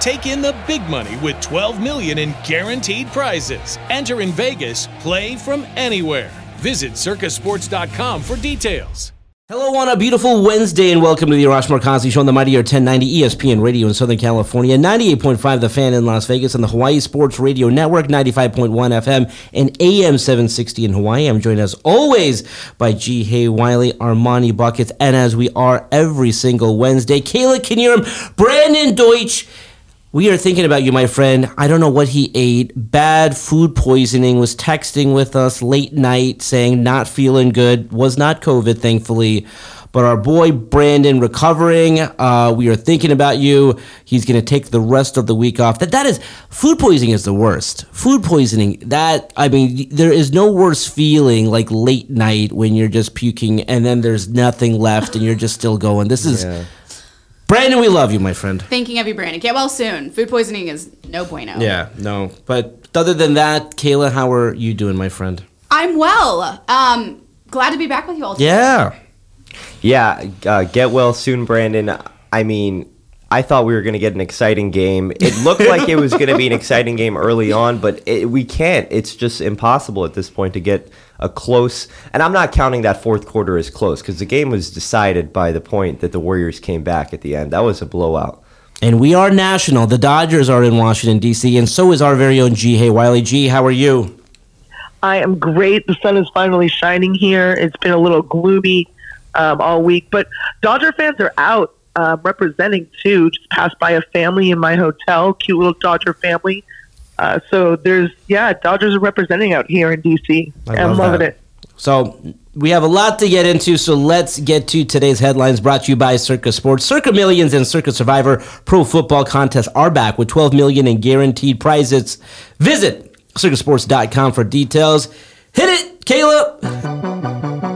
Take in the big money with 12 million in guaranteed prizes. Enter in Vegas, play from anywhere. Visit circasports.com for details. Hello on a beautiful Wednesday and welcome to the Arash Markazi Show on the Mightier 1090 ESPN Radio in Southern California, 98.5 The Fan in Las Vegas, and the Hawaii Sports Radio Network, 95.1 FM and AM 760 in Hawaii. I'm joined as always by Ji Hae Wiley, Armani Buckets, and as we are every single Wednesday, Kayla Knierim, Brandon Deutsch, we are thinking about you, my friend. I don't know what he ate. Bad food poisoning. Was texting with us late night saying not feeling good. Was not COVID, thankfully. But our boy Brandon recovering. Uh, we are thinking about you. He's going to take the rest of the week off. That that is food poisoning is the worst. Food poisoning. That I mean, there is no worse feeling like late night when you're just puking and then there's nothing left and you're just still going. This is. Yeah. Brandon, we love you, my friend. Thinking of you, Brandon. Get well soon. Food poisoning is no bueno. Yeah, no. But other than that, Kayla, how are you doing, my friend? I'm well. Um, glad to be back with you all. Today. Yeah. Yeah, uh, get well soon, Brandon. I mean, I thought we were going to get an exciting game. It looked like it was going to be an exciting game early on, but it, we can't. It's just impossible at this point to get a close. And I'm not counting that fourth quarter as close because the game was decided by the point that the Warriors came back at the end. That was a blowout. And we are national. The Dodgers are in Washington, D.C., and so is our very own Ji Hae, Wiley G. How are you? I am great. The sun is finally shining here. It's been a little gloomy um, all week, but Dodger fans are out um, representing too. Just passed by a family in my hotel, cute little Dodger family. Uh, so there's yeah, Dodgers are representing out here in DC. I I'm love loving that. it. So we have a lot to get into, so let's get to today's headlines brought to you by Circa Sports. Circa Millions and Circa Survivor Pro Football Contests are back with 12 million in guaranteed prizes. Visit circasports.com for details. Hit it, Caleb!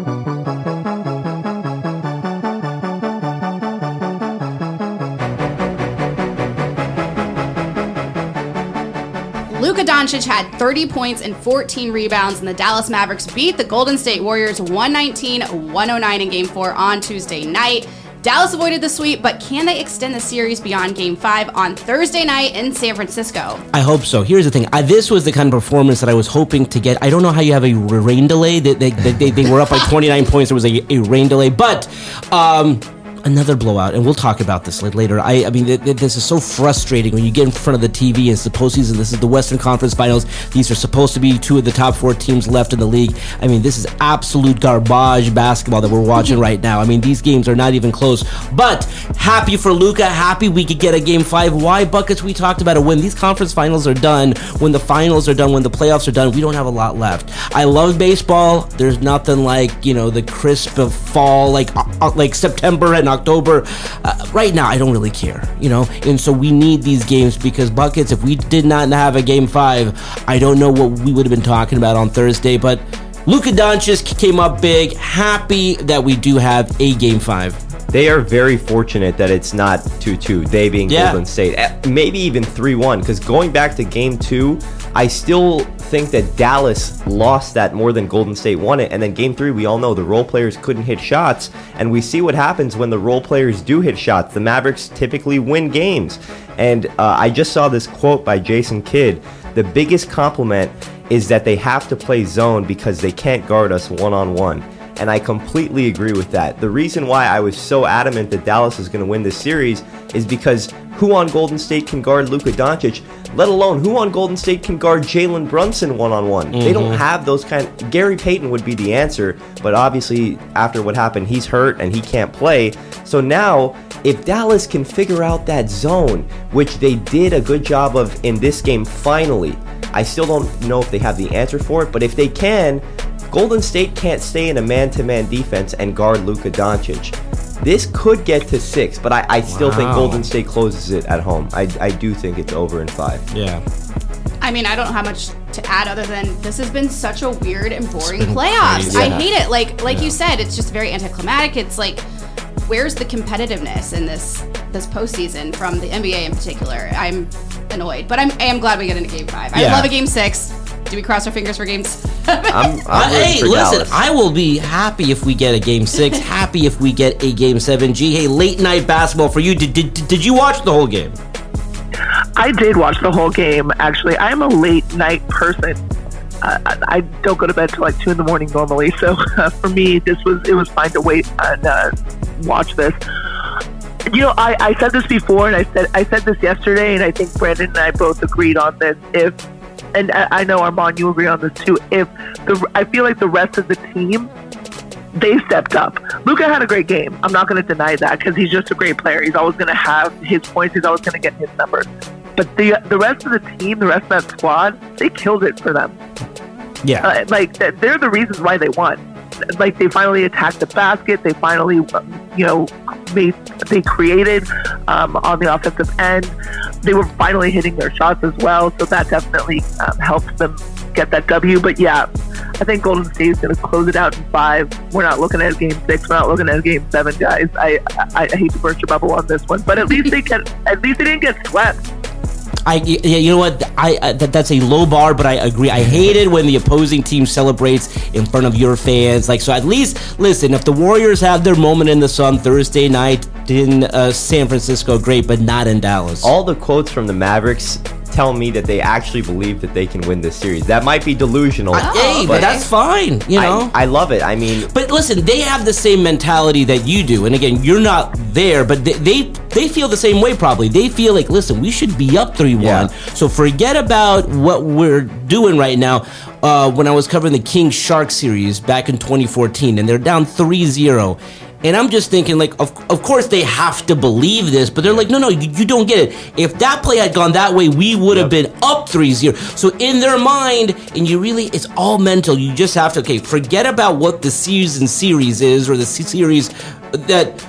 Luka Doncic had 30 points and 14 rebounds, and the Dallas Mavericks beat the Golden State Warriors 119 109 in Game 4 on Tuesday night. Dallas avoided the sweep, but can they extend the series beyond Game 5 on Thursday night in San Francisco? I hope so. Here's the thing. I, this was the kind of performance that I was hoping to get. I don't know how you have a rain delay. They, they, they, they were up by 29 points. There was a, a rain delay. But um, another blowout, and we'll talk about this later. I, I mean, th- th- this is so frustrating when you get in front of the TV. and It's the postseason. This is the Western Conference Finals. These are supposed to be two of the top four teams left in the league. I mean, this is absolute garbage basketball that we're watching right now. I mean, these games are not even close. But happy for Luka. Happy we could get a game five. Why buckets? We talked about it. When these conference finals are done, when the finals are done, when the playoffs are done, we don't have a lot left. I love baseball. There's nothing like you know the crisp of fall, like uh, uh, like September and October. Uh, right now, I don't really care, you know. And so we need these games because buckets. If we did not have a game five, I don't know what we would have been talking about on Thursday. But Luka Doncic came up big. Happy that we do have a game five. They are very fortunate that it's not 2 2, they being Yeah. Golden State. Eh, Maybe even 3 1, because going back to game two, I still think that Dallas lost that more than Golden State won it. And then game three, we all know the role players couldn't hit shots. And we see what happens when the role players do hit shots. The Mavericks typically win games. And uh, I just saw this quote by Jason Kidd the biggest compliment is that they have to play zone because they can't guard us one on one. And I completely agree with that. The reason why I was so adamant that Dallas is going to win this series is because who on Golden State can guard Luka Doncic, let alone who on Golden State can guard Jalen Brunson one on one. They don't mm-hmm. have those kind. Gary Payton would be the answer, but obviously after what happened, he's hurt and he can't play. So now, if Dallas can figure out that zone, which they did a good job of in this game, finally, I still don't know if they have the answer for it, but if they can, Golden State can't stay in a man-to-man defense and guard Luka Doncic. This could get to six, but I, I still think Wow. Golden State closes it at home. I, I do think it's over in five. Yeah. I I mean, I don't know how much to add other than this has been such a weird and boring been playoffs. crazy. I Yeah. hate it. Like like you said, it's just very anticlimactic. It's like where's the competitiveness in this this postseason from the NBA in particular? I'm annoyed, but I'm I am glad we get into game five. I Yeah. love a game six. Do we cross our fingers for game seven? I'm, I'm Uh, rooting hey, for listen, Dallas. I will be happy if we get a game six. happy if we get a game seven. G, hey, late night basketball for you. Did, did, did you watch the whole game? I did watch the whole game. Actually, I'm a late night person. I, I don't go to bed till like two in the morning normally, so uh, for me, this was it was fine to wait and uh, watch this. You know, I, I said this before, and I said I said this yesterday, and I think Brandon and I both agreed on this. If and I, I know Armand, you agree on this too. If the I feel like the rest of the team they stepped up. Luka had a great game. I'm not going to deny that because he's just a great player. He's always going to have his points. He's always going to get his numbers. But the the rest of the team, the rest of that squad, they killed it for them. Yeah. Uh, like they're the reasons why they won. Like they finally attacked the basket. They finally, uh, you know, made they created um, on the offensive end. They were finally hitting their shots as well. So that definitely um, helps them get that W. But yeah, I think Golden State is going to close it out in five. We're not looking at game six. We're not looking at game seven, guys. I, I I hate to burst your bubble on this one, but at least they get at least they didn't get swept. I yeah, you know what? I, I that, that's a low bar, but I agree. I hate it when the opposing team celebrates in front of your fans. Like so, at least listen. If the Warriors have their moment in the sun Thursday night in uh, San Francisco, great, but not in Dallas. all the quotes from the Mavericks tell me that they actually believe that they can win this series. That might be delusional. Uh, hey, but okay. that's fine. You know. I, I love it. I mean, But listen, they have the same mentality that you do, and again, you're not there, but they they, they feel the same way. Probably, they feel like, listen, we should be up three Yeah. one. So forget about what we're doing right now. Uh, when I was covering the King Shark series back in 2014, and they're down 3-0. And I'm just thinking, like, of, of course they have to believe this, but they're like, no, no, you, you don't get it. If that play had gone that way, we would have been up 3 0. So in their mind, and you really, it's all mental. You just have to, okay, forget about what the season series is or the se- series that.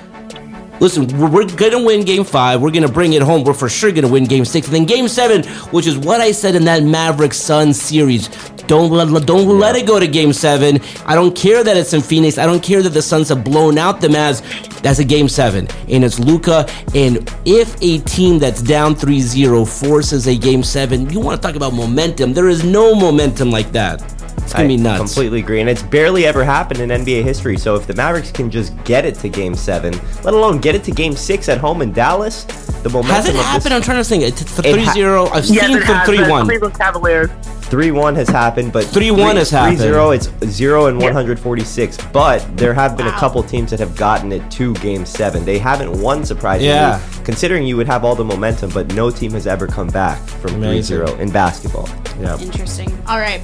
Listen, we're, we're gonna win game five. We're gonna bring it home. We're for sure gonna win game six. And then game seven, which is what I said in that Maverick Sun series. Don't let don't let it go to game seven. I don't care that it's in Phoenix. I don't care that the Suns have blown out the Mavs. That's a game seven. And it's Luka. And if a team that's down 3-0 forces a game seven, you want to talk about momentum. There is no momentum like that. It's gonna I be nuts. completely agree, and it's barely ever happened in NBA history. So if the Mavericks can just get it to Game Seven, let alone get it to Game Six at home in Dallas, the momentum Has it of this happened? I'm trying to think. It's It ha- 3-0. I've Yes, seen it for has. 3-1. Cleveland Cavaliers. 3-1 has happened, but 3-1 has happened. 3-0, it's 0 and 146. But there have been a couple teams that have gotten it to Game 7. They haven't won, surprisingly, Yeah. considering you would have all the momentum, but no team has ever come back from Amazing. 3-0 in basketball. Yeah. Interesting. All right.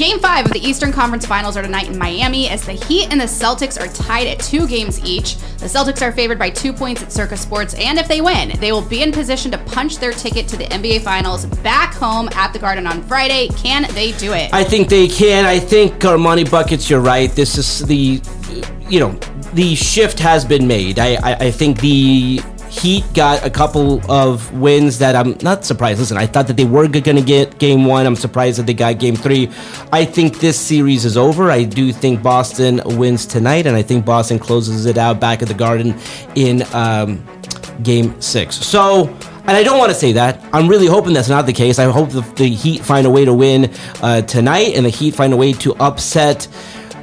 Game five of the Eastern Conference Finals are tonight in Miami as the Heat and the Celtics are tied at two games each. The Celtics are favored by two points at Circa Sports, and if they win, they will be in position to punch their ticket to the NBA Finals back home at the Garden on Friday. Can they do it? I think they can. I think Armani Buckets, you're right. This is the, you know, the shift has been made. I, I, I think the Heat got a couple of wins that I'm not surprised. Listen, I thought that they were going to get game one. I'm surprised that they got game three. I think this series is over. I do think Boston wins tonight, and I think Boston closes it out back at the Garden in um, game six. So, and I don't want to say that. I'm really hoping that's not the case. I hope the, the Heat find a way to win uh, tonight, and the Heat find a way to upset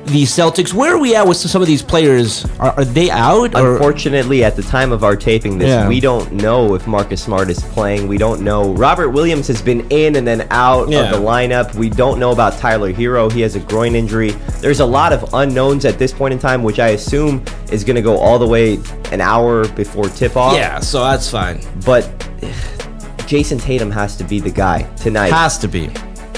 the Celtics. Where are we at with some of these players? Are, are they out? Or, Unfortunately, at the time of our taping this, Yeah. we don't know if Marcus Smart is playing. We don't know. Robert Williams has been in and then out Yeah. of the lineup. We don't know about Tyler Herro. He has a groin injury. There's a lot of unknowns at this point in time, which I assume is going to go all the way an hour before tip off. yeah, so that's fine. But Jayson Tatum has to be the guy tonight. Has to be.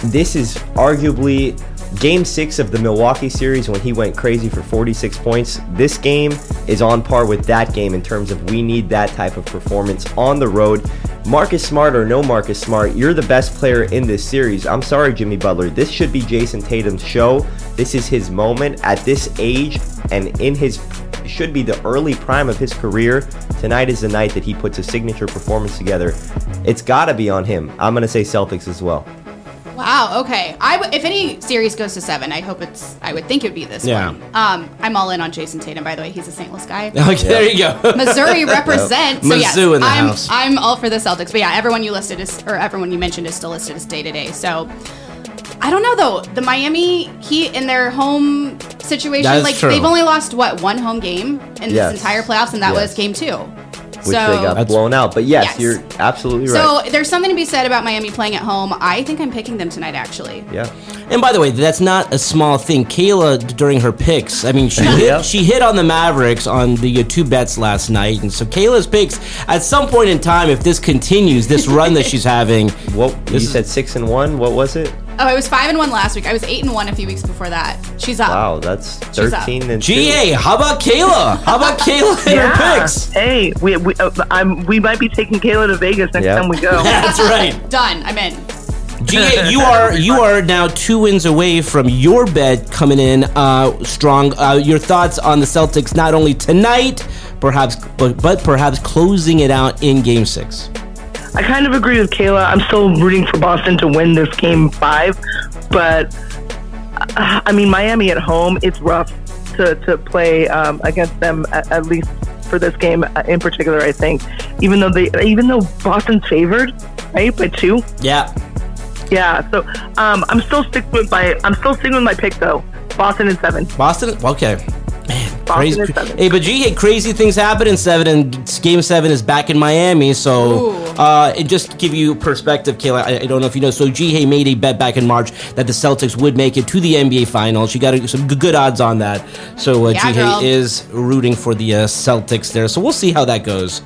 this is arguably game six of the Milwaukee series when he went crazy for 46 points. This game is on par with that game in terms of we need that type of performance on the road. Marcus Smart or no Marcus Smart, you're the best player in this series. I'm sorry, Jimmy Butler. This should be Jayson Tatum's show. This is his moment at this age and in his should be the early prime of his career. Tonight is the night that he puts a signature performance together. It's got to be on him. I'm going to say Celtics as well. Wow. Okay. I w- if any series goes to seven, I hope it's. I would think it would be this Yeah. one. Um, I'm all in on Jayson Tatum. By the way, he's a St. Louis guy. Okay, there you go. Missouri represent. So yes, Mizzou in the I'm, house. I'm all for the Celtics. But yeah, everyone you listed is, or everyone you mentioned is still listed as day to day. So I don't know though. The Miami Heat in their home situation, That is like true. they've only lost what one home game in Yes. this entire playoffs, and that Yes. was game two. Which so, they got blown out. But yes, Yes. you're absolutely right. so there's something to be said about Miami playing at home. I think I'm picking them tonight. Actually, yeah. And by the way, that's not a small thing. Kayla during her picks, I mean, she Yeah. hit, she hit on the Mavericks on the uh, two bets last night, and so Kayla's picks at some point in time, if this continues, this run that she's having, What you is- said six and one? What was it? Oh, I was five and one last week. I was eight and one a few weeks before that. She's up. Wow, that's She's up. thirteen and two. GA, how about Kayla? How about Kayla and her picks? Hey, we we, uh, I'm, we might be taking Kayla to Vegas next Yeah. time we go. That's right. Done. I'm in. GA, you are you are now two wins away from your bet coming in uh, strong. Uh, your thoughts on the Celtics not only tonight, perhaps, but but perhaps closing it out in Game Six. I kind of agree with Kayla. I'm still rooting for Boston to win this game five, but uh, I mean Miami at home. It's rough to to play um, against them at, at least for this game uh, in particular. I think even though they even though Boston's favored right by two. Yeah, Yeah, so um, I'm still sticking with my I'm still sticking with my pick though. Boston in seven. Boston. Okay, man, crazy. Hey, but GA, crazy things happen in seven, and Game Seven is back in Miami. So, uh, just to give you perspective, Kayla, I, I don't know if you know. So, GA made a bet back in March that the Celtics would make it to the NBA Finals. She got a, some good odds on that. So, uh, Yeah, GA girl. is rooting for the uh, Celtics there. So, we'll see how that goes.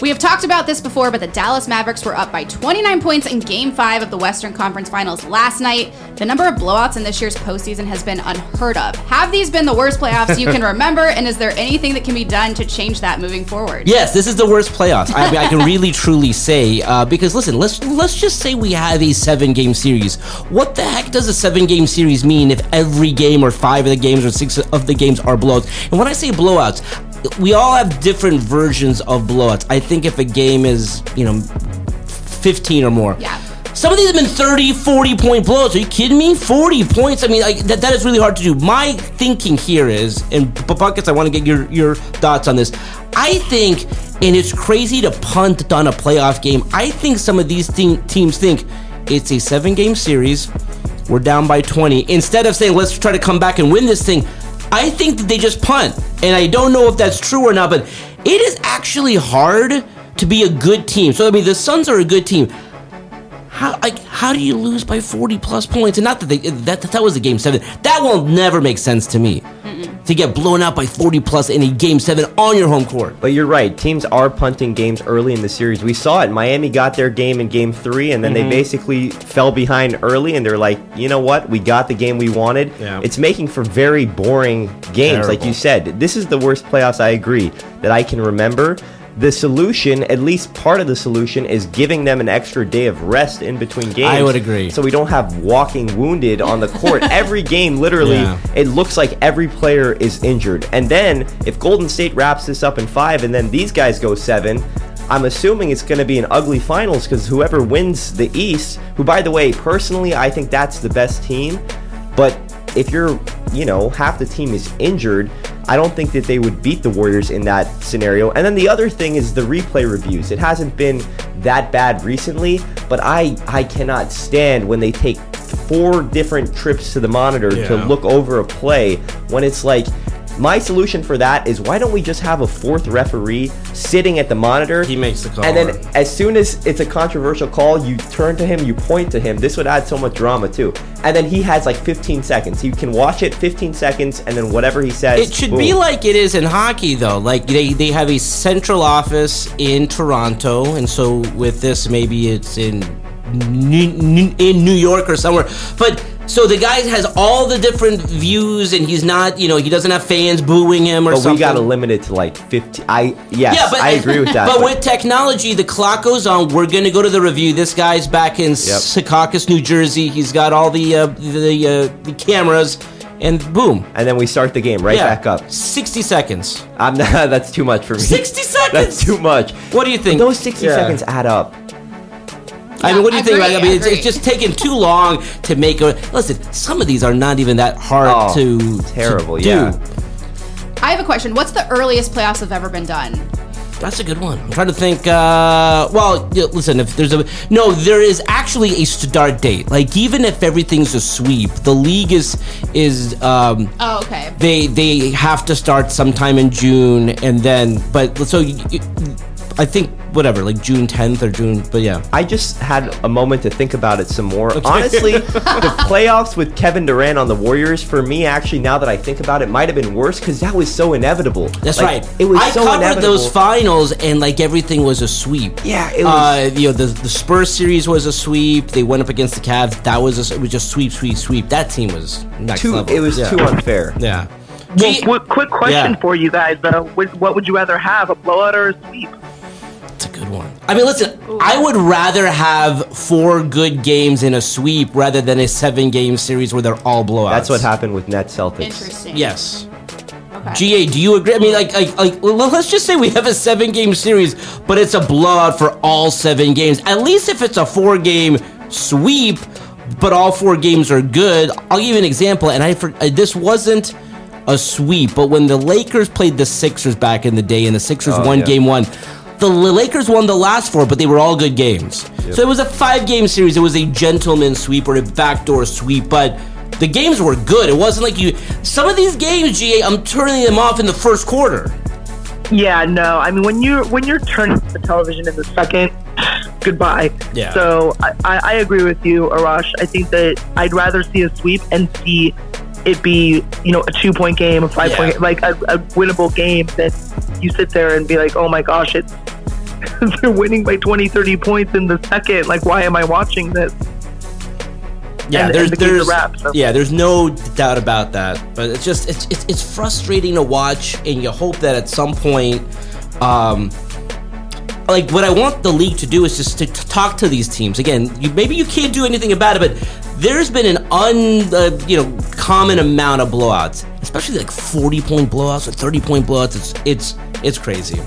We have talked about this before, but the Dallas Mavericks were up by 29 points in Game 5 of the Western Conference Finals last night. The number of blowouts in this year's postseason has been unheard of. Have these been the worst playoffs you can remember, and is there anything that can be done to change that moving forward? Yes, this is the worst playoffs. I, mean, I can really truly say uh, because listen, let's let's just say we have a seven game series. What the heck does a seven game series mean if every game or five of the games or six of the games are blowouts? And when I say blowouts, we all have different versions of blowouts. I think if a game is you know 15 or more. Yeah. Some of these have been 30, 40 point blowouts. Are you kidding me? 40 points? I mean, like, that, that is really hard to do. My thinking here is, and Buckets, I want to get your, your thoughts on this. I think, and it's crazy to punt on a playoff game, I think some of these te- teams think it's a seven game series, we're down by 20. Instead of saying, let's try to come back and win this thing, I think that they just punt. And I don't know if that's true or not, but it is actually hard to be a good team. So, I mean, the Suns are a good team how like how do you lose by 40 plus points and not that they that that was a game 7 that will never make sense to me to get blown out by 40 plus in a game 7 on your home court But you're right. Teams are punting games early in the series. We saw it. Miami got their game in game three, and then Mm-hmm. they basically fell behind early, and they're like, you know what? We got the game we wanted. Yeah. It's making for very boring games, like you said. This is the worst playoffs, I agree, that I can remember. The solution, at least part of the solution, is giving them an extra day of rest in between games. I would agree. So we don't have walking wounded on the court. Every game, literally, Yeah. it looks like every player is injured. And then if Golden State wraps this up in five and then these guys go seven, I'm assuming it's going to be an ugly finals because whoever wins the East, who by the way, personally, I think that's the best team. But if you're, you know, half the team is injured, I don't think that they would beat the Warriors in that scenario. And then the other thing is the replay reviews. It hasn't been that bad recently, but I I cannot stand when they take four different trips to the monitor to look over a play when it's like my solution for that is why don't we just have a fourth referee sitting at the monitor? He makes the call. And then as soon as it's a controversial call, you turn to him, you point to him. This would add so much drama too. And then he has like 15 seconds. You can watch it 15 seconds and then whatever he says. it should be like it is in hockey though like they, they have a central office in toronto and so with this maybe it's in New, New- in new york or somewhere but so the guy has all the different views and he's not you know he doesn't have fans booing him or But something we got to limit it to like 15. I yes, I agree with that. But, with technology, the clock goes on. We're gonna go to the review. This guy's back in Secaucus, New Jersey. He's got all the uh, the uh, the cameras, and boom, and then we start the game right yeah, back up. Sixty seconds. I'm not, that's too much for me. 60 seconds? That's too much. What do you think? Those 60 Yeah. seconds add up. I mean, what do you think? Agree, Right? I mean, it's, it's just taking too long to make a. Listen, some of these are not even that hard Oh, to terrible, to do. yeah. I have a question. What's the earliest playoffs have ever been done? That's a good one. I'm trying to think. Uh, well, yeah, listen, if there's a no, there is actually a start date. Like even if everything's a sweep, the league is is um, Oh, okay. they they have to start sometime in June, and then but so you, you- I think whatever, like June 10th or June. But yeah, I just had a moment to think about it some more. Honestly, the playoffs with Kevin Durant on the Warriors, for me, actually, now that I think about it, might have been worse because that was so inevitable. That's Like, right. It was I so covered inevitable. those finals, and like everything was a sweep. Yeah, it was- Uh, you know, the the Spurs series was a sweep. They went up against the Cavs. That was a, it was just sweep, sweep, sweep. That team was next too, level. it was yeah. too unfair. Yeah. Well, quick question Yeah. for you guys though: What would you rather have, a blowout or a sweep? That's a good one. I mean, listen, I would rather have four good games in a sweep rather than a seven game series where they're all blowouts. That's what happened with Net Celtics. Interesting. Yes. Okay. GA, do you agree? I mean, like, like, like, let's just say we have a seven game series, but it's a blowout for all seven games. At least if it's a four game sweep, but all four games are good. I'll give you an example, and I for, uh, this wasn't a sweep, but when the Lakers played the Sixers back in the day, and the Sixers Oh, won yeah. game one. The Lakers won the last four, but they were all good games. So it was a five game series. It was a gentleman sweep or a backdoor sweep, but the games were good. It wasn't like you. Some of these games, GA, I'm turning them off in the first quarter. Yeah, no. I mean, when you're when you're turning the television in the second, goodbye. Yeah. So I, I, I agree with you, Arash. I think that I'd rather see a sweep and see it be you know a two point game, a five Yeah. point like a, a winnable game that you sit there and be like, oh my gosh, it's they're winning by 20, 30 points in the second. Like, why am I watching this? Yeah, And- there's and the there's wrap, so. yeah, there's no doubt about that. But it's just it's, it's it's frustrating to watch, and you hope that at some point, um, like what I want the league to do is just to, to talk to these teams again. You, maybe you can't do anything about it, but there's been an un uh, you know common amount of blowouts, especially like 40 point blowouts or 30 point blowouts. It's it's it's crazy.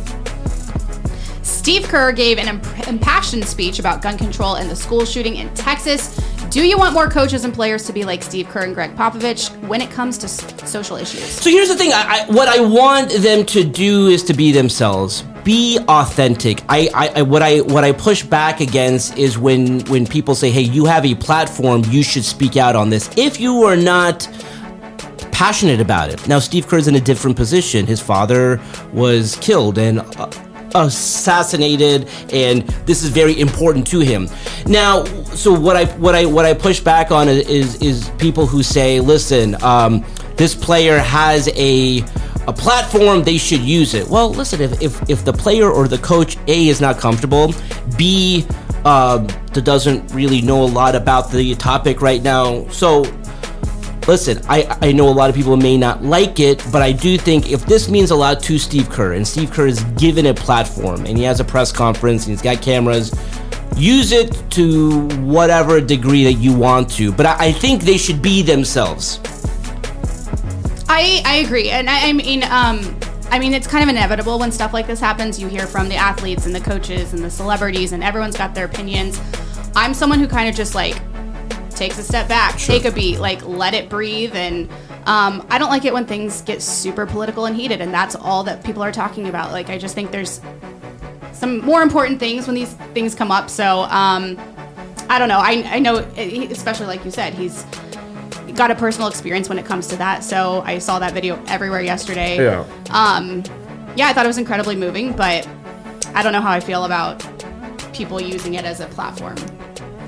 Steve Kerr gave an imp- impassioned speech about gun control and the school shooting in Texas. Do you want more coaches and players to be like Steve Kerr and Gregg Popovich when it comes to s- social issues? So here's the thing. I, I, what I want them to do is to be themselves. Be authentic. I, I, I what I what I push back against is when when people say, "Hey, you have a platform. You should speak out on this." If you are not passionate about it. Now, Steve Kerr's in a different position. His father was killed and uh, assassinated, and this is very important to him. Now, so what I what I what I push back on is is people who say, "Listen, um, this player has a." A platform, they should use it. Well, listen, if, if, if the player or the coach A is not comfortable, B um, that doesn't really know a lot about the topic right now. So listen, I, I know a lot of people may not like it, but I do think if this means a lot to Steve Kerr, and Steve Kerr is given a platform, and he has a press conference, and he's got cameras, use it to whatever degree that you want to. But I think they should be themselves. I, I agree, and I, I mean, um, I mean, it's kind of inevitable when stuff like this happens. You hear from the athletes and the coaches and the celebrities, and everyone's got their opinions. I'm someone who kind of just like takes a step back, take a beat, like let it breathe, and um, I don't like it when things get super political and heated, and that's all that people are talking about. Like, I just think there's some more important things when these things come up. So, um, I don't know. I, I know, especially like you said, he's got a personal experience when it comes to that. So I saw that video everywhere yesterday. Yeah. Um, yeah, I thought it was incredibly moving, but I don't know how I feel about people using it as a platform.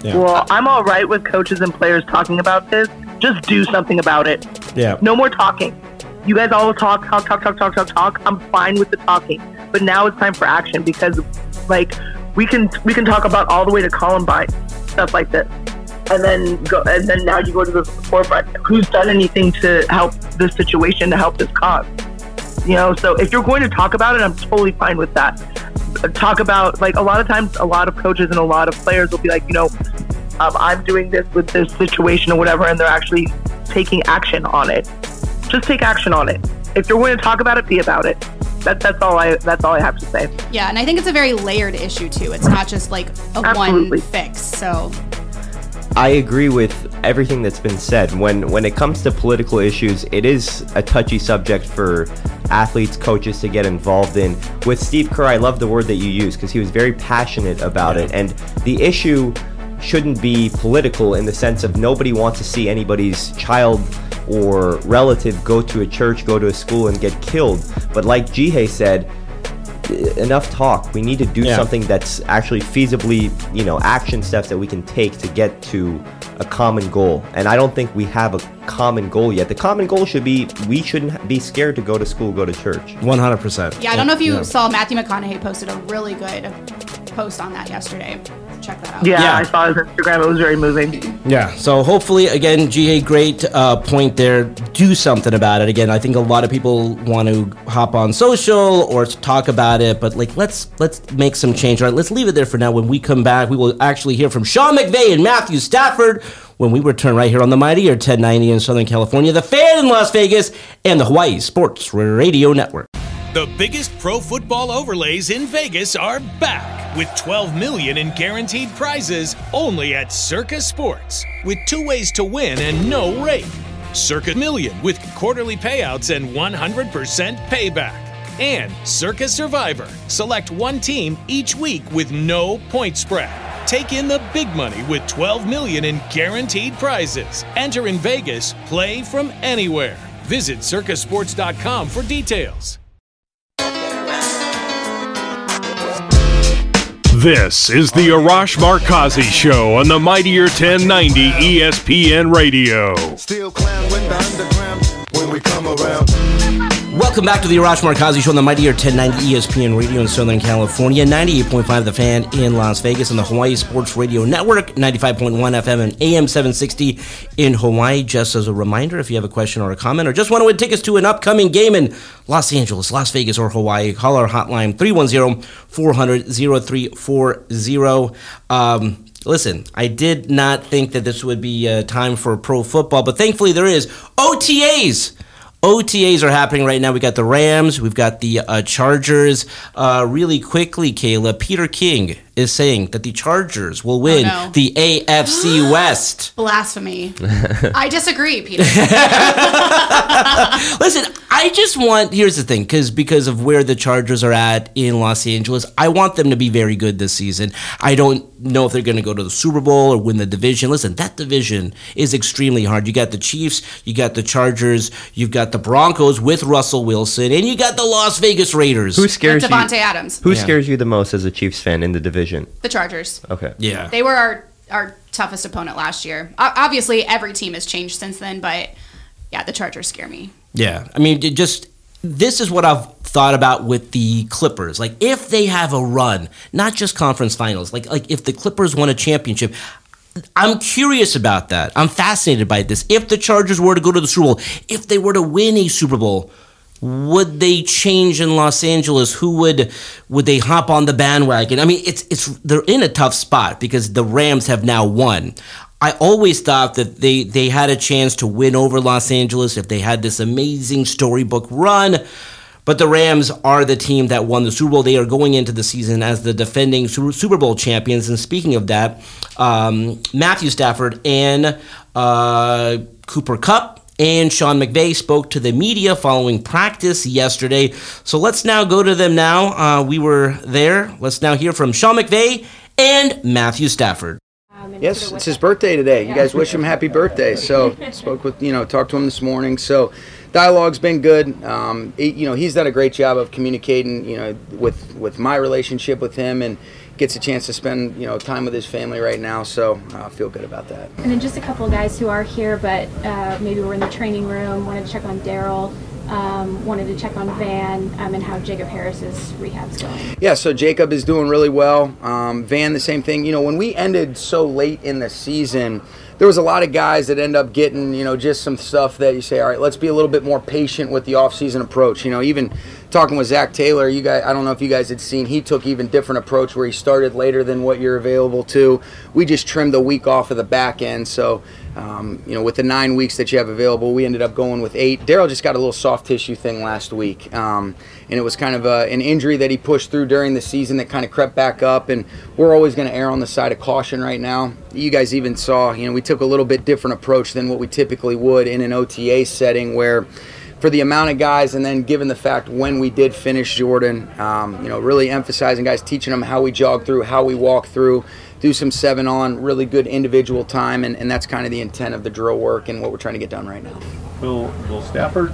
Well, I'm all right with coaches and players talking about this. Just do something about it. Yeah. No more talking. You guys all talk, talk, talk, talk, talk, talk, talk. I'm fine with the talking, but now it's time for action because, like, we can we can talk about all the way to Columbine, stuff like this, and then go and then now you go to the forefront. Who's done anything to help this situation to help this cause? You know, so if you're going to talk about it, I'm totally fine with that. Talk about like a lot of times, a lot of coaches and a lot of players will be like, you know, um, I'm doing this with this situation or whatever, and they're actually taking action on it. Just take action on it. If you're going to talk about it, be about it. that, that's all I that's all I have to say. Yeah, and I think it's a very layered issue too. It's not just like a Absolutely. one fix. So I agree with everything that's been said. When when it comes to political issues, it is a touchy subject for athletes, coaches to get involved in. With Steve Kerr, I love the word that you use because he was very passionate about it. And the issue shouldn't be political in the sense of nobody wants to see anybody's child or relative go to a church, go to a school, and get killed. But like Ji Hae said, enough talk. We need to do Yeah. something that's actually feasibly, you know, action steps that we can take to get to a common goal. And I don't think we have a common goal yet. The common goal should be we shouldn't be scared to go to school, go to church. One hundred percent. yeah, I don't know if you saw Matthew McConaughey posted a really good post on that yesterday. Check that out. Yeah, Yeah. I saw his Instagram. It was very moving. Yeah. So hopefully, again, GA, great uh, point there. Do something about it. Again, I think a lot of people want to hop on social or talk about it, but like let's let's make some change. All right, let's leave it there for now. When we come back, we will actually hear from Sean McVay and Matthew Stafford when we return right here on the Mightier 1090 in Southern California, the Fan in Las Vegas, and the Hawaii Sports Radio Network. The biggest pro football overlays in Vegas are back with 12 million in guaranteed prizes only at Circa Sports with two ways to win and no rake. Circa Million with quarterly payouts and 100% payback. And Circa Survivor. Select one team each week with no point spread. Take in the big money with 12 million in guaranteed prizes. Enter in Vegas, play from anywhere. Visit circasports.com for details. This is the Arash Markazi Show on the Mightier 1090 ESPN Radio. Still clown when the underground when we come around. Welcome back to the Arash Markazi Show on the Mightier 1090 ESPN Radio in Southern California, 98.5 The Fan in Las Vegas, and the Hawaii Sports Radio Network, 95.1 FM and AM 760 in Hawaii. Just as a reminder, if you have a question or a comment, or just want to win tickets to an upcoming game in Los Angeles, Las Vegas, or Hawaii, call our hotline 310 400 0340. Um, Listen, I did not think that this would be uh, time for pro football, but thankfully there is OTAs. OTAs are happening right now. We got the Rams, we've got the uh, Chargers. Uh, really quickly, Kayla, Peter King is saying that the Chargers will oh, win no. the AFC West. Blasphemy. I disagree, Peter. Listen, I just want here's the thing, because because of where the Chargers are at in Los Angeles, I want them to be very good this season. I don't know if they're going to go to the Super Bowl or win the division. Listen, that division is extremely hard. You got the Chiefs, you got the Chargers, you've got the Broncos with Russell Wilson, and you got the Las Vegas Raiders. Who scares With you? Davante Adams. Who scares you the most as a Chiefs fan in the division? The Chargers. Okay. yeah. They were our, our toughest opponent last year. O- Obviously, every team has changed since then, but yeah, the Chargers scare me. Yeah, I mean, just this is what I've thought about with the Clippers. Like, if they have a run, not just conference finals, like like if the Clippers won a championship. I'm curious about that. I'm fascinated by this. If the Chargers were to go to the Super Bowl, if they were to win a Super Bowl, would they change in Los Angeles? Who would would they hop on the bandwagon? I mean, it's it's they're in a tough spot because the Rams have now won. I always thought that they they had a chance to win over Los Angeles if they had this amazing storybook run. But the Rams are the team that won the Super Bowl. They are going into the season as the defending Super Bowl champions. And speaking of that, um, Matthew Stafford and uh, Cooper Kupp and Sean McVay spoke to the media following practice yesterday. So let's now go to them now. Uh, we were there. Let's now hear from Sean McVay and Matthew Stafford. Yes, it's his birthday today. You guys wish him happy birthday. So spoke with you know talked to him this morning. So dialogue's been good. Um, you know he's done a great job of communicating. You know with with my relationship with him and gets a chance to spend you know time with his family right now. So I feel good about that. And then just a couple of guys who are here, but uh, maybe we're in the training room. Wanted to check on Darrell. Um, wanted to check on Van um, and how Jacob Harris's rehab's going. Yeah, so Jacob is doing really well. Um, Van, the same thing. You know, when we ended so late in the season, there was a lot of guys that end up getting, you know, just some stuff that you say, all right, let's be a little bit more patient with the offseason approach. You know, even talking with Zac Taylor, you guys, I don't know if you guys had seen, he took even different approach where he started later than what you're available to. We just trimmed a week off of the back end, so um, you know, with the nine weeks that you have available, we ended up going with eight. Darrell just got a little soft tissue thing last week, um, and it was kind of a, an injury that he pushed through during the season that kind of crept back up. And we're always going to err on the side of caution right now. You guys even saw, you know, we took a little bit different approach than what we typically would in an OTA setting where for the amount of guys, and then given the fact when we did finish Jordan, um, you know, really emphasizing guys, teaching them how we jog through, how we walk through, do some seven on, really good individual time, and, and that's kind of the intent of the drill work and what we're trying to get done right now. Will Will Stafford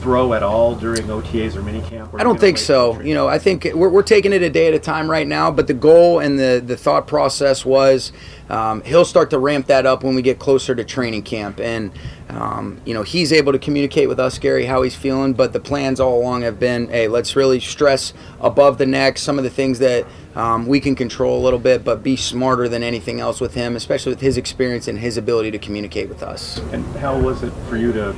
throw at all during OTAs or minicamp? I don't think so. You know, I think we're, we're taking it a day at a time right now, but the goal and the, the thought process was um, he'll start to ramp that up when we get closer to training camp. And, um, you know, he's able to communicate with us, Gary, how he's feeling, but the plans all along have been hey, let's really stress above the neck some of the things that um, we can control a little bit, but be smarter than anything else with him, especially with his experience and his ability to communicate with us. And how was it for you to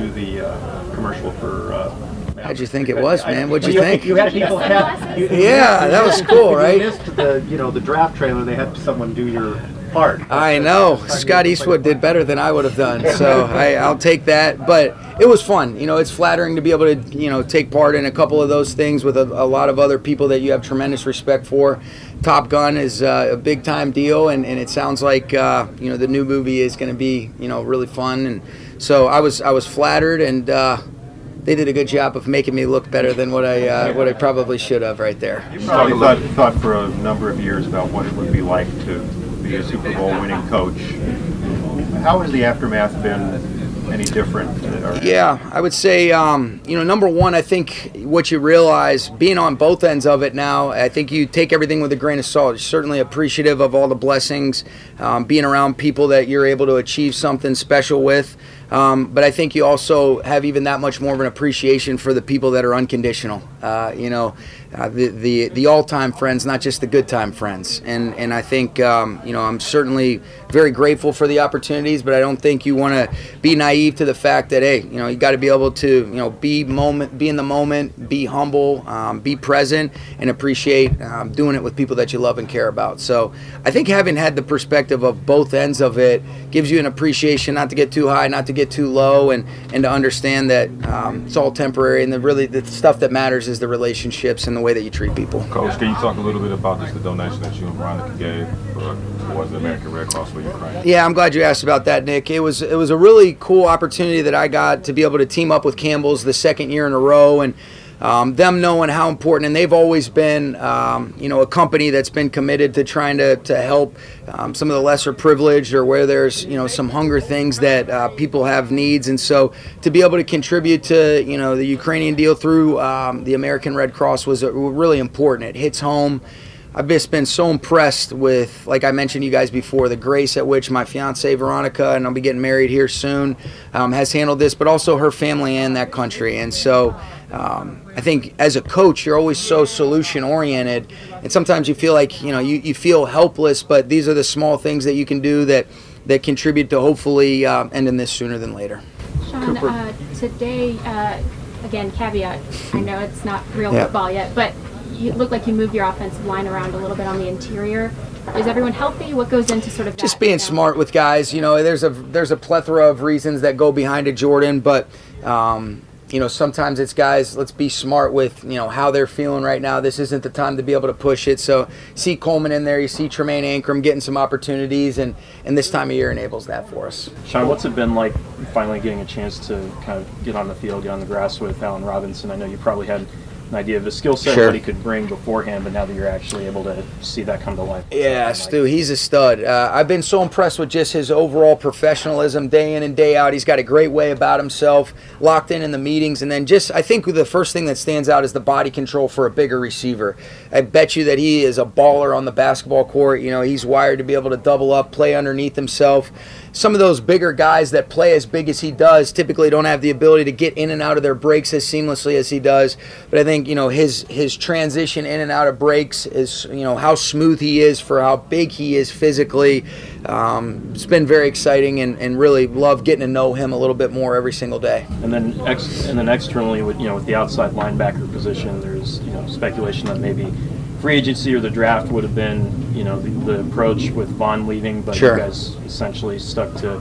do the uh, commercial for? Uh, How'd you think it was, man? What'd you think? You had people have. You, Yeah, that was cool, right? You missed the you know the draft trailer. They had someone do your part. I know Scott Eastwood did better than I would have done, so I, I'll take that. But it was fun. You know, it's flattering to be able to you know take part in a couple of those things with a, a lot of other people that you have tremendous respect for. Top Gun is uh, a big time deal, and, and it sounds like uh, you know the new movie is going to be you know really fun, and so I was I was flattered, and uh, they did a good job of making me look better than what I uh, what I probably should have right there. You probably thought, thought for a number of years about what it would be like to be a Super Bowl winning coach. How has the aftermath been? Any different? Yeah, I would say, um, you know, number one, I think what you realize, being on both ends of it now, I think you take everything with a grain of salt. You're certainly appreciative of all the blessings, um, being around people that you're able to achieve something special with. Um, but I think you also have even that much more of an appreciation for the people that are unconditional. Uh, you know, uh, the the the all time friends, not just the good time friends. And and I think um, you know I'm certainly very grateful for the opportunities, but I don't think you want to be naive to the fact that hey, you know, you got to be able to you know be moment, be in the moment, be humble, um, be present, and appreciate um, doing it with people that you love and care about. So I think having had the perspective of both ends of it gives you an appreciation, not to get too high, not to get too low, and and to understand that um, it's all temporary, and the really the stuff that matters is the relationships and the way that you treat people. Coach, can you talk a little bit about just the donation that you and Veronica gave for, towards the American Red Cross for Ukraine? Yeah, I'm glad you asked about that, Nick. It was it was a really cool opportunity that I got to be able to team up with Campbell's the second year in a row, and um, them knowing how important, and they've always been, um, you know, a company that's been committed to trying to, to help um, some of the lesser privileged or where there's, you know, some hunger things that uh, people have needs. And so to be able to contribute to, you know, the Ukrainian deal through um, the American Red Cross was uh, really important. It hits home. I've just been so impressed with, like I mentioned you guys before, the grace at which my fiance Veronica, and I'll be getting married here soon, um, has handled this, but also her family and that country. And so um, I think as a coach, you're always so solution oriented, and sometimes you feel like you know you, you feel helpless, but these are the small things that you can do that that contribute to hopefully uh, ending this sooner than later. Sean, uh, today, uh, again, caveat, I know it's not real Yeah. football yet, but you look like you moved your offensive line around a little bit on the interior. Is everyone healthy? What goes into sort of just that, being you know? smart with guys. You know, there's a there's a plethora of reasons that go behind a Jordan, but um, you know sometimes it's guys. Let's be smart with you know how they're feeling right now. This isn't the time to be able to push it. So see Coleman in there. You see Tremayne Anchrum getting some opportunities, and and this time of year enables that for us. Sean, what's it been like finally getting a chance to kind of get on the field, get on the grass with Allen Robinson? I know you probably had an idea of the skill set Sure. that he could bring beforehand, but now that you're actually able to see that come to life. Yeah, Stu, he's a stud. Uh, I've been so impressed with just his overall professionalism day in and day out. He's got a great way about himself, locked in in the meetings, and then just I think the first thing that stands out is the body control for a bigger receiver. I bet you that he is a baller on the basketball court. You know, he's wired to be able to double up, play underneath himself. Some of those bigger guys that play as big as he does typically don't have the ability to get in and out of their breaks as seamlessly as he does. But I think you know his his transition in and out of breaks is you know how smooth he is for how big he is physically. Um, it's been very exciting and, and really love getting to know him a little bit more every single day. And then ex- and then externally with you know with the outside linebacker position, there's you know speculation that maybe free agency or the draft would have been you know the, the approach with Von leaving, but Sure. you guys essentially stuck to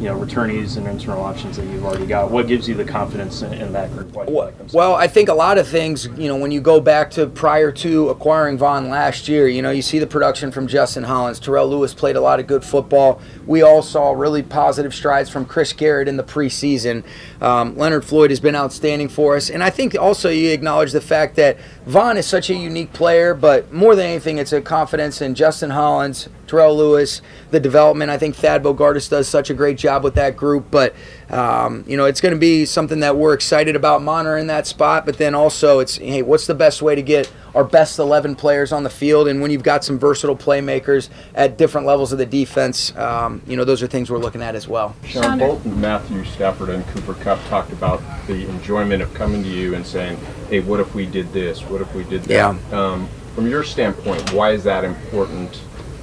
you know returnees and internal options that you've already got. What gives you the confidence in, in that group? You like Well, I think a lot of things, you know, when you go back to prior to acquiring Von last year, you know, you see the production from Justin Hollins. Terrell Lewis played a lot of good football. We all saw really positive strides from Chris Garrett in the preseason. Um, Leonard Floyd has been outstanding for us. And I think also you acknowledge the fact that Von is such a unique player, but more than anything, it's a confidence in Justin Hollins, Terrell Lewis, the development. I think Thad Bogardus does such a great job with that group. But, um, you know, it's going to be something that we're excited about monitoring that spot. But then also, it's, hey, what's the best way to get our best 11 players on the field? And when you've got some versatile playmakers at different levels of the defense, um, you know, those are things we're looking at as well. Sean Bolton, Matthew Stafford, and Cooper Kupp talked about the enjoyment of coming to you and saying, "Hey, what if we did this? What if we did that?" Yeah. Um, from your standpoint, why is that important?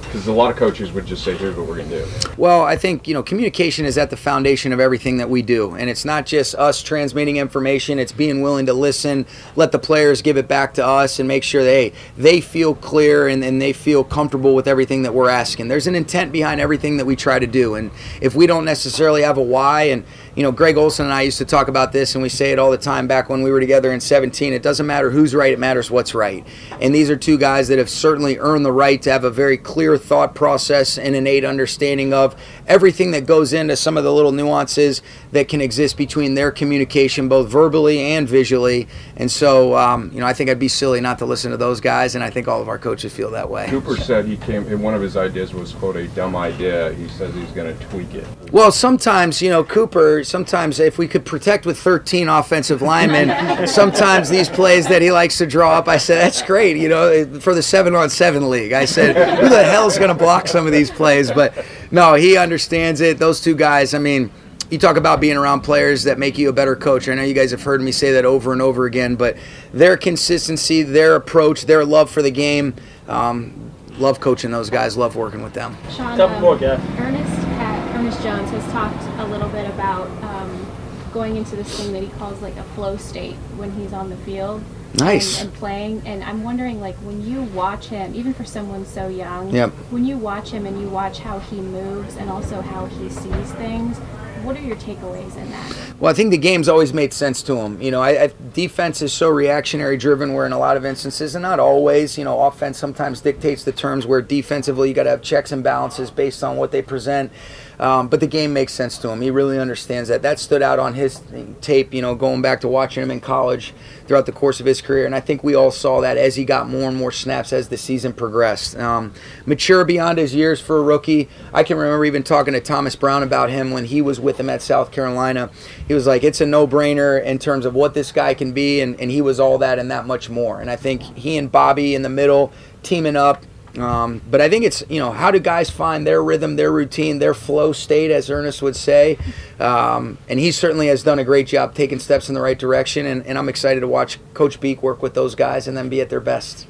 Because a lot of coaches would just say, "Here's what we're going to do." Well, I think you know communication is at the foundation of everything that we do, and it's not just us transmitting information. It's being willing to listen, let the players give it back to us, and make sure that hey, they feel clear and, and they feel comfortable with everything that we're asking. There's an intent behind everything that we try to do, and if we don't necessarily have a why, and you know, Greg Olson and I used to talk about this, and we say it all the time back when we were together in 17. It doesn't matter who's right; it matters what's right. And these are two guys that have certainly earned the right to have a very clear thought process and innate understanding of everything that goes into some of the little nuances that can exist between their communication, both verbally and visually. And so, um, you know, I think I'd be silly not to listen to those guys, and I think all of our coaches feel that way. Cooper said he came. and One of his ideas was quote a dumb idea. He says he's going to tweak it. Well, sometimes, you know, Cooper, sometimes if we could protect with 13 offensive linemen, sometimes these plays that he likes to draw up, I said, that's great, you know, for the seven on seven league. I said, who the hell's going to block some of these plays? But no, he understands it. Those two guys, I mean, you talk about being around players that make you a better coach. I know you guys have heard me say that over and over again, but their consistency, their approach, their love for the game, um, love coaching those guys, love working with them. Sean, um, more. Ernest, had, Ernest Jones has talked a little bit about um, going into this thing that he calls like a flow state when he's on the field. Nice. And, and playing, and I'm wondering, like, when you watch him, even for someone so young, Yep. when you watch him and you watch how he moves and also how he sees things, what are your takeaways in that? Well, I think the game's always made sense to him. You know, I, I, defense is so reactionary driven, where in a lot of instances, and not always, you know, offense sometimes dictates the terms where defensively you got to have checks and balances based on what they present. Um, but the game makes sense to him. He really understands that. That stood out on his tape, you know, going back to watching him in college throughout the course of his career. And I think we all saw that as he got more and more snaps as the season progressed. Um, mature beyond his years for a rookie. I can remember even talking to Thomas Brown about him when he was with him at South Carolina. He was like, it's a no brainer in terms of what this guy can be. And, and he was all that and that much more. And I think he and Bobby in the middle, teaming up, um, but I think it's you know how do guys find their rhythm, their routine, their flow state, as Ernest would say, um, and he certainly has done a great job taking steps in the right direction. And, and I'm excited to watch Coach Beak work with those guys and then be at their best.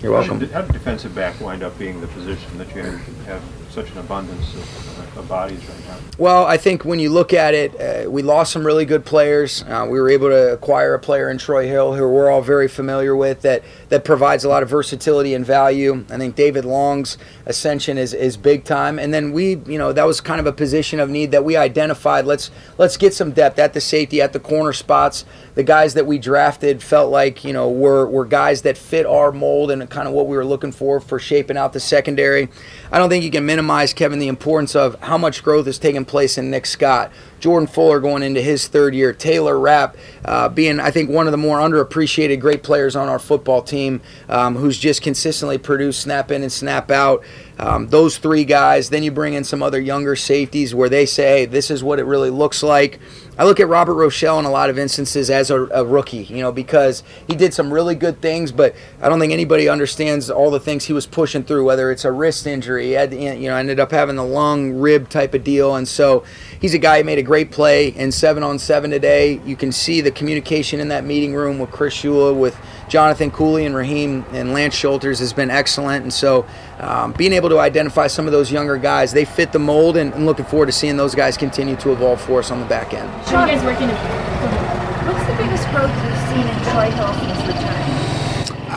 You're welcome. How did, how did defensive back wind up being the position that you have such an abundance of, of bodies right now? Well, I think when you look at it, uh, we lost some really good players. Uh, we were able to acquire a player in Troy Hill, who we're all very familiar with, that that provides a lot of versatility and value. I think David Long's ascension is, is big time. And then we, you know, that was kind of a position of need that we identified. Let's let's get some depth at the safety, at the corner spots. The guys that we drafted felt like you know were were guys that fit our mold and kind of what we were looking for for shaping out the secondary. I don't think you can minimize Kevin the importance of how much growth has taken place in Nick Scott. Jordan Fuller going into his third year. Taylor Rapp uh, being, I think, one of the more underappreciated great players on our football team um, who's just consistently produced snap in and snap out. Um, those three guys. Then you bring in some other younger safeties where they say, hey, this is what it really looks like. I look at Robert Rochell in a lot of instances as a, a, rookie, you know, because he did some really good things, but I don't think anybody understands all the things he was pushing through. Whether it's a wrist injury, he had, you know, ended up having the lung rib type of deal, and so he's a guy who made a great play in seven on seven today. You can see the communication in that meeting room with Chris Shula, with Jonathan Cooley and Raheem and Lance Schulters has been excellent. And so um, being able to identify some of those younger guys, they fit the mold, and, and looking forward to seeing those guys continue to evolve for us on the back end. So you guys working? What's the biggest growth you've seen in Troy Hill since returning?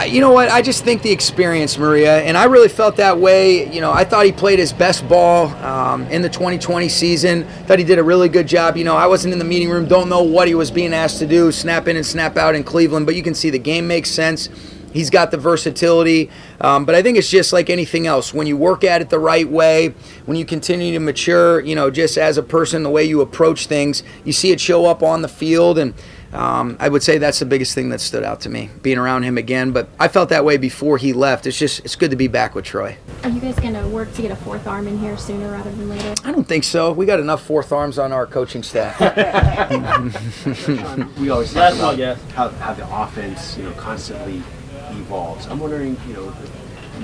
You know what? I just think the experience, Maria, and I really felt that way. You know, I thought he played his best ball um, in the 2020 season. Thought he did a really good job. You know, I wasn't in the meeting room, don't know what he was being asked to do, snap in and snap out in Cleveland, but you can see the game makes sense. He's got the versatility, um, but I think it's just like anything else. When you work at it the right way, when you continue to mature, you know, just as a person, the way you approach things, you see it show up on the field. And um, I would say that's the biggest thing that stood out to me, being around him again. But I felt that way before he left. It's just it's good to be back with Troy. Are you guys gonna work to get a fourth arm in here sooner rather than later? I don't think so. We got enough fourth arms on our coaching staff. we always talk Last about one, yeah. how, how the offense, you know, constantly evolves. I'm wondering, you know,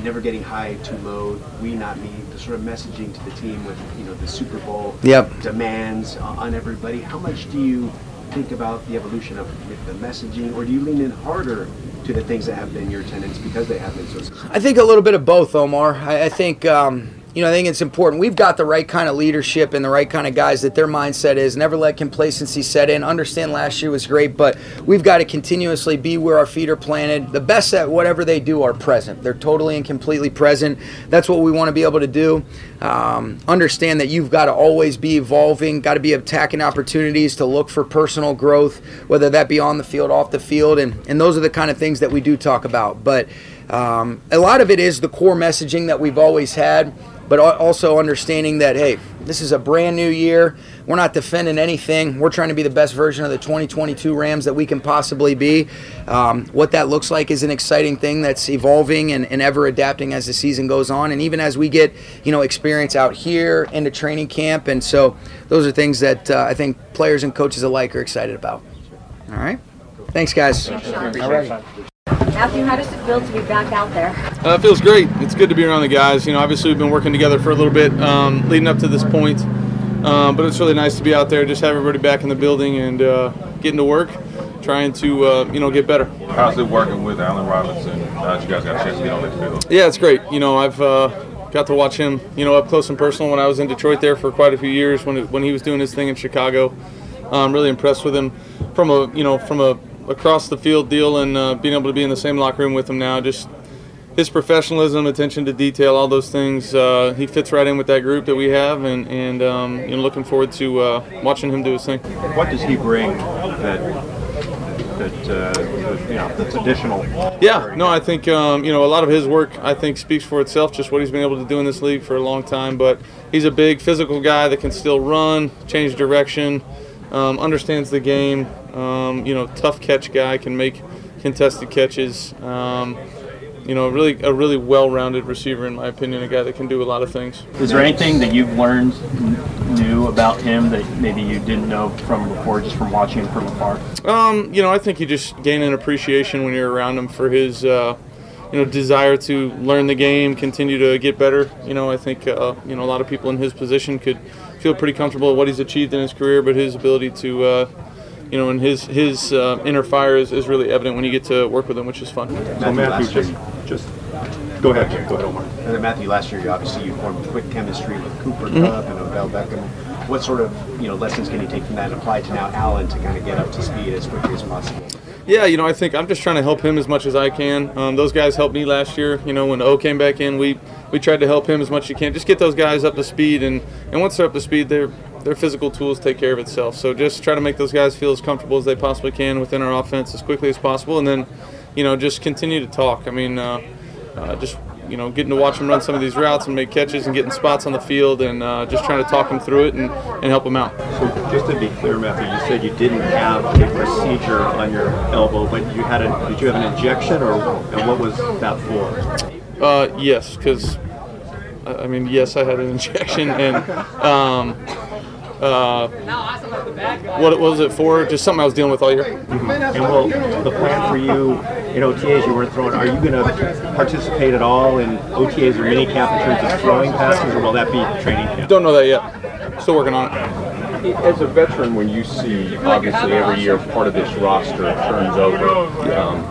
never getting high too low, we not me, the sort of messaging to the team with, you know, the Super Bowl Yep. demands on on everybody. How much do you think about the evolution of the messaging, or do you lean in harder to the things that have been your tenants because they have been so? I think a little bit of both, Omar. I, I think um, you know I think it's important. We've got the right kind of leadership and the right kind of guys that their mindset is never let complacency set in. Understand last year was great, but we've got to continuously be where our feet are planted. The best at whatever they do are present. They're totally and completely present. That's what we want to be able to do. Um, understand that you've got to always be evolving. Got to be attacking opportunities to look for personal growth, whether that be on the field, off the field, and and those are the kind of things that we do talk about. But um, a lot of it is the core messaging that we've always had, but also understanding that, hey, this is a brand new year. We're not defending anything. We're trying to be the best version of the 2022 Rams that we can possibly be. Um, what that looks like is an exciting thing that's evolving and, and ever adapting as the season goes on, and even as we get, you know, experience out here into training camp. And so, those are things that uh, I think players and coaches alike are excited about. All right. Thanks, guys. Thanks, All right. Matthew, how does it feel to be back out there? Uh, it feels great. It's good to be around the guys. You know, obviously we've been working together for a little bit um, leading up to this point, um, but it's really nice to be out there, just have everybody back in the building and uh, getting to work, trying to uh, you know get better. How's it working with Allen Robinson? Now that you guys got a chance to get on the field? Yeah, it's great. You know, I've uh, got to watch him, you know, up close and personal when I was in Detroit there for quite a few years when it, when he was doing his thing in Chicago. I'm really impressed with him from a you know from a across the field deal and uh, being able to be in the same locker room with him now. Just his professionalism, attention to detail, all those things. Uh, he fits right in with that group that we have, and and um, you know, looking forward to uh, watching him do his thing. What does he bring that that uh, that, you know that's additional? Yeah, no, I think um, you know a lot of his work. I think speaks for itself. Just what he's been able to do in this league for a long time. But he's a big physical guy that can still run, change direction, um, understands the game. Um, you know, tough catch guy can make contested catches. Um, you know, really a really well-rounded receiver in my opinion. A guy that can do a lot of things. Is there anything that you've learned new about him that maybe you didn't know from before, just from watching him from afar? Um, you know, I think you just gain an appreciation when you're around him for his, uh, you know, desire to learn the game, continue to get better. You know, I think uh, you know a lot of people in his position could feel pretty comfortable with what he's achieved in his career, but his ability to, uh, you know, and his his uh, inner fire is, is really evident when you get to work with him, which is fun. So Matthew, just just go ahead, Jim. Go ahead, Omar. And then Matthew, last year, you obviously you formed quick chemistry with Cooper Mhm. Kupp and Odell Beckham. What sort of you know lessons can you take from that and apply to now Allen to kind of get up to speed as quickly as possible? Yeah, you know, I think I'm just trying to help him as much as I can. Um, those guys helped me last year. You know, when O came back in, we we tried to help him as much as you can. Just get those guys up to speed, and and once they're up to speed, their their physical tools take care of itself. So just try to make those guys feel as comfortable as they possibly can within our offense as quickly as possible, and then, you know, just continue to talk. I mean, uh, uh, just you know, getting to watch them run some of these routes and make catches and getting spots on the field, and uh, just trying to talk them through it and, and help them out. So just to be clear, Matthew, you said you didn't have a procedure on your elbow, but you had a did you have an injection, or and what was that for? Uh, yes, because I I mean, yes, I had an injection, and um, uh, what was it for? Just something I was dealing with all year. And well, the plan for you in OTAs you weren't throwing. Are you going to participate at all in OTAs or mini camp in terms of throwing passes, or will that be training camp? Don't know that yet. Still working on it. As a veteran, when you see obviously every year part of this roster turns over, um,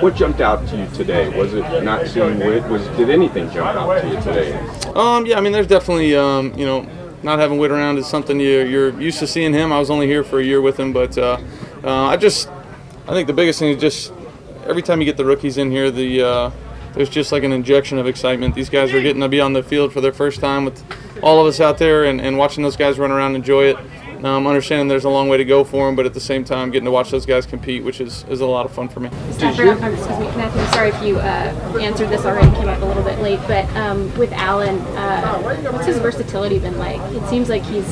What jumped out to you today? Was it not seeing Whit? Was did anything jump out to you today? Um, yeah, I mean, there's definitely, um, you know, not having Whit around is something you, you're used to seeing him. I was only here for a year with him, but uh, uh, I just, I think the biggest thing is just every time you get the rookies in here, the uh, there's just like an injection of excitement. These guys are getting to be on the field for their first time with all of us out there and, and watching those guys run around and enjoy it. Um, understanding there's a long way to go for them, but at the same time, getting to watch those guys compete, which is, is a lot of fun for me. Stafford, um, excuse me, Matthew. Sorry if you uh, answered this already. Came up a little bit late, but um, with Allen, uh, what's his versatility been like? It seems like he's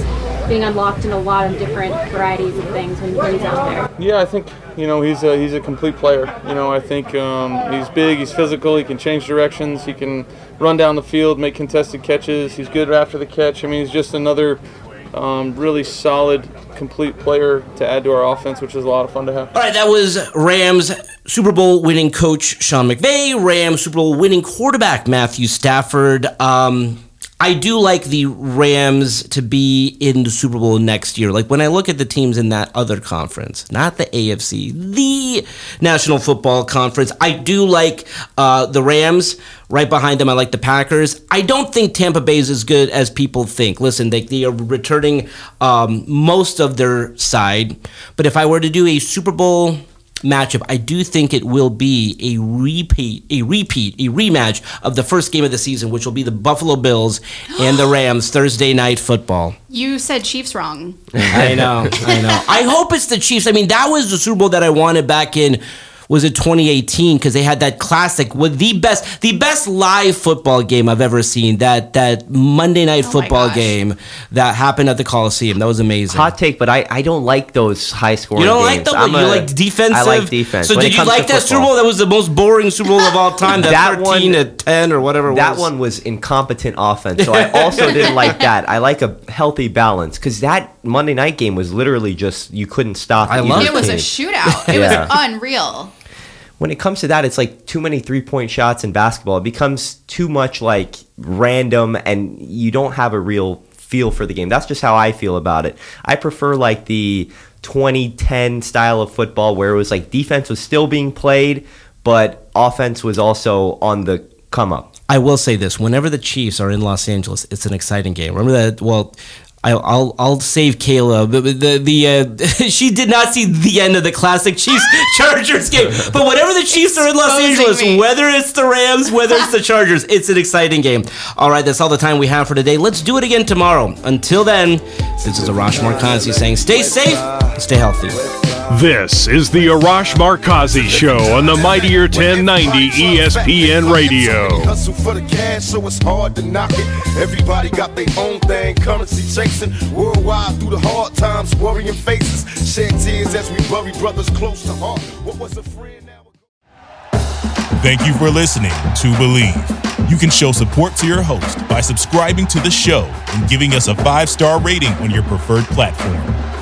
being unlocked in a lot of different varieties of things when, when he's out there. Yeah, I think you know he's a he's a complete player. You know, I think um, he's big, he's physical, he can change directions, he can run down the field, make contested catches. He's good after the catch. I mean, he's just another um, really solid, complete player to add to our offense, which is a lot of fun to have. All right, that was Rams Super Bowl winning coach Sean McVay, Rams Super Bowl winning quarterback Matthew Stafford. Um, I do like the Rams to be in the Super Bowl next year. Like when I look at the teams in that other conference, not the AFC, the National Football Conference, I do like uh, the Rams. Right behind them, I like the Packers. I don't think Tampa Bay is as good as people think. Listen, they, they are returning um, most of their side. But if I were to do a Super Bowl matchup, I do think it will be a repeat, a repeat, a rematch of the first game of the season, which will be the Buffalo Bills and the Rams Thursday night football. You said Chiefs wrong. I know, I know. I hope it's the Chiefs. I mean, that was the Super Bowl that I wanted back in was it 2018 because they had that classic with the best the best live football game I've ever seen that that Monday night oh football game that happened at the Coliseum that was amazing Hot take, but I, I don't like those high scoring. you don't like games. them I'm you a- like defensive I like defense. so When did you like to that Super. Bowl that was the most boring Super Bowl of all time that, That 13 one- to 10 or whatever it That was one was incompetent offense, so I also didn't like that. I like a healthy balance because that Monday night game was literally just you couldn't stop. I either love It was a shootout. It Yeah. was unreal. When it comes to that, it's like too many three point shots in basketball. It becomes too much like random, and you don't have a real feel for the game. That's just how I feel about it. I prefer like the 2010 style of football where it was like defense was still being played, but offense was also on the come up. I will say this: whenever the Chiefs are in Los Angeles, it's an exciting game. Remember that? Well, I'll I'll save Kayla. The the, the uh, she did not see the end of the classic Chiefs Chargers game. But whatever the Chiefs are in Los Angeles, me. whether it's the Rams, whether it's the Chargers, it's an exciting game. All right, that's all the time we have for today. Let's do it again tomorrow. Until then, this is Arash Markazi saying, stay safe, stay healthy. This is the Arash Markazi Show on the Mightier 1090 ESPN Radio. Hustle for the cash, so it's hard to knock it. Everybody got their own thing, currency chasing. Worldwide through the hard times, worrying faces. Shed tears as we bury brothers close to heart. What was a friend now? Thank you for listening to Bleav. You can show support to your host by subscribing to the show and giving us a five star rating on your preferred platform.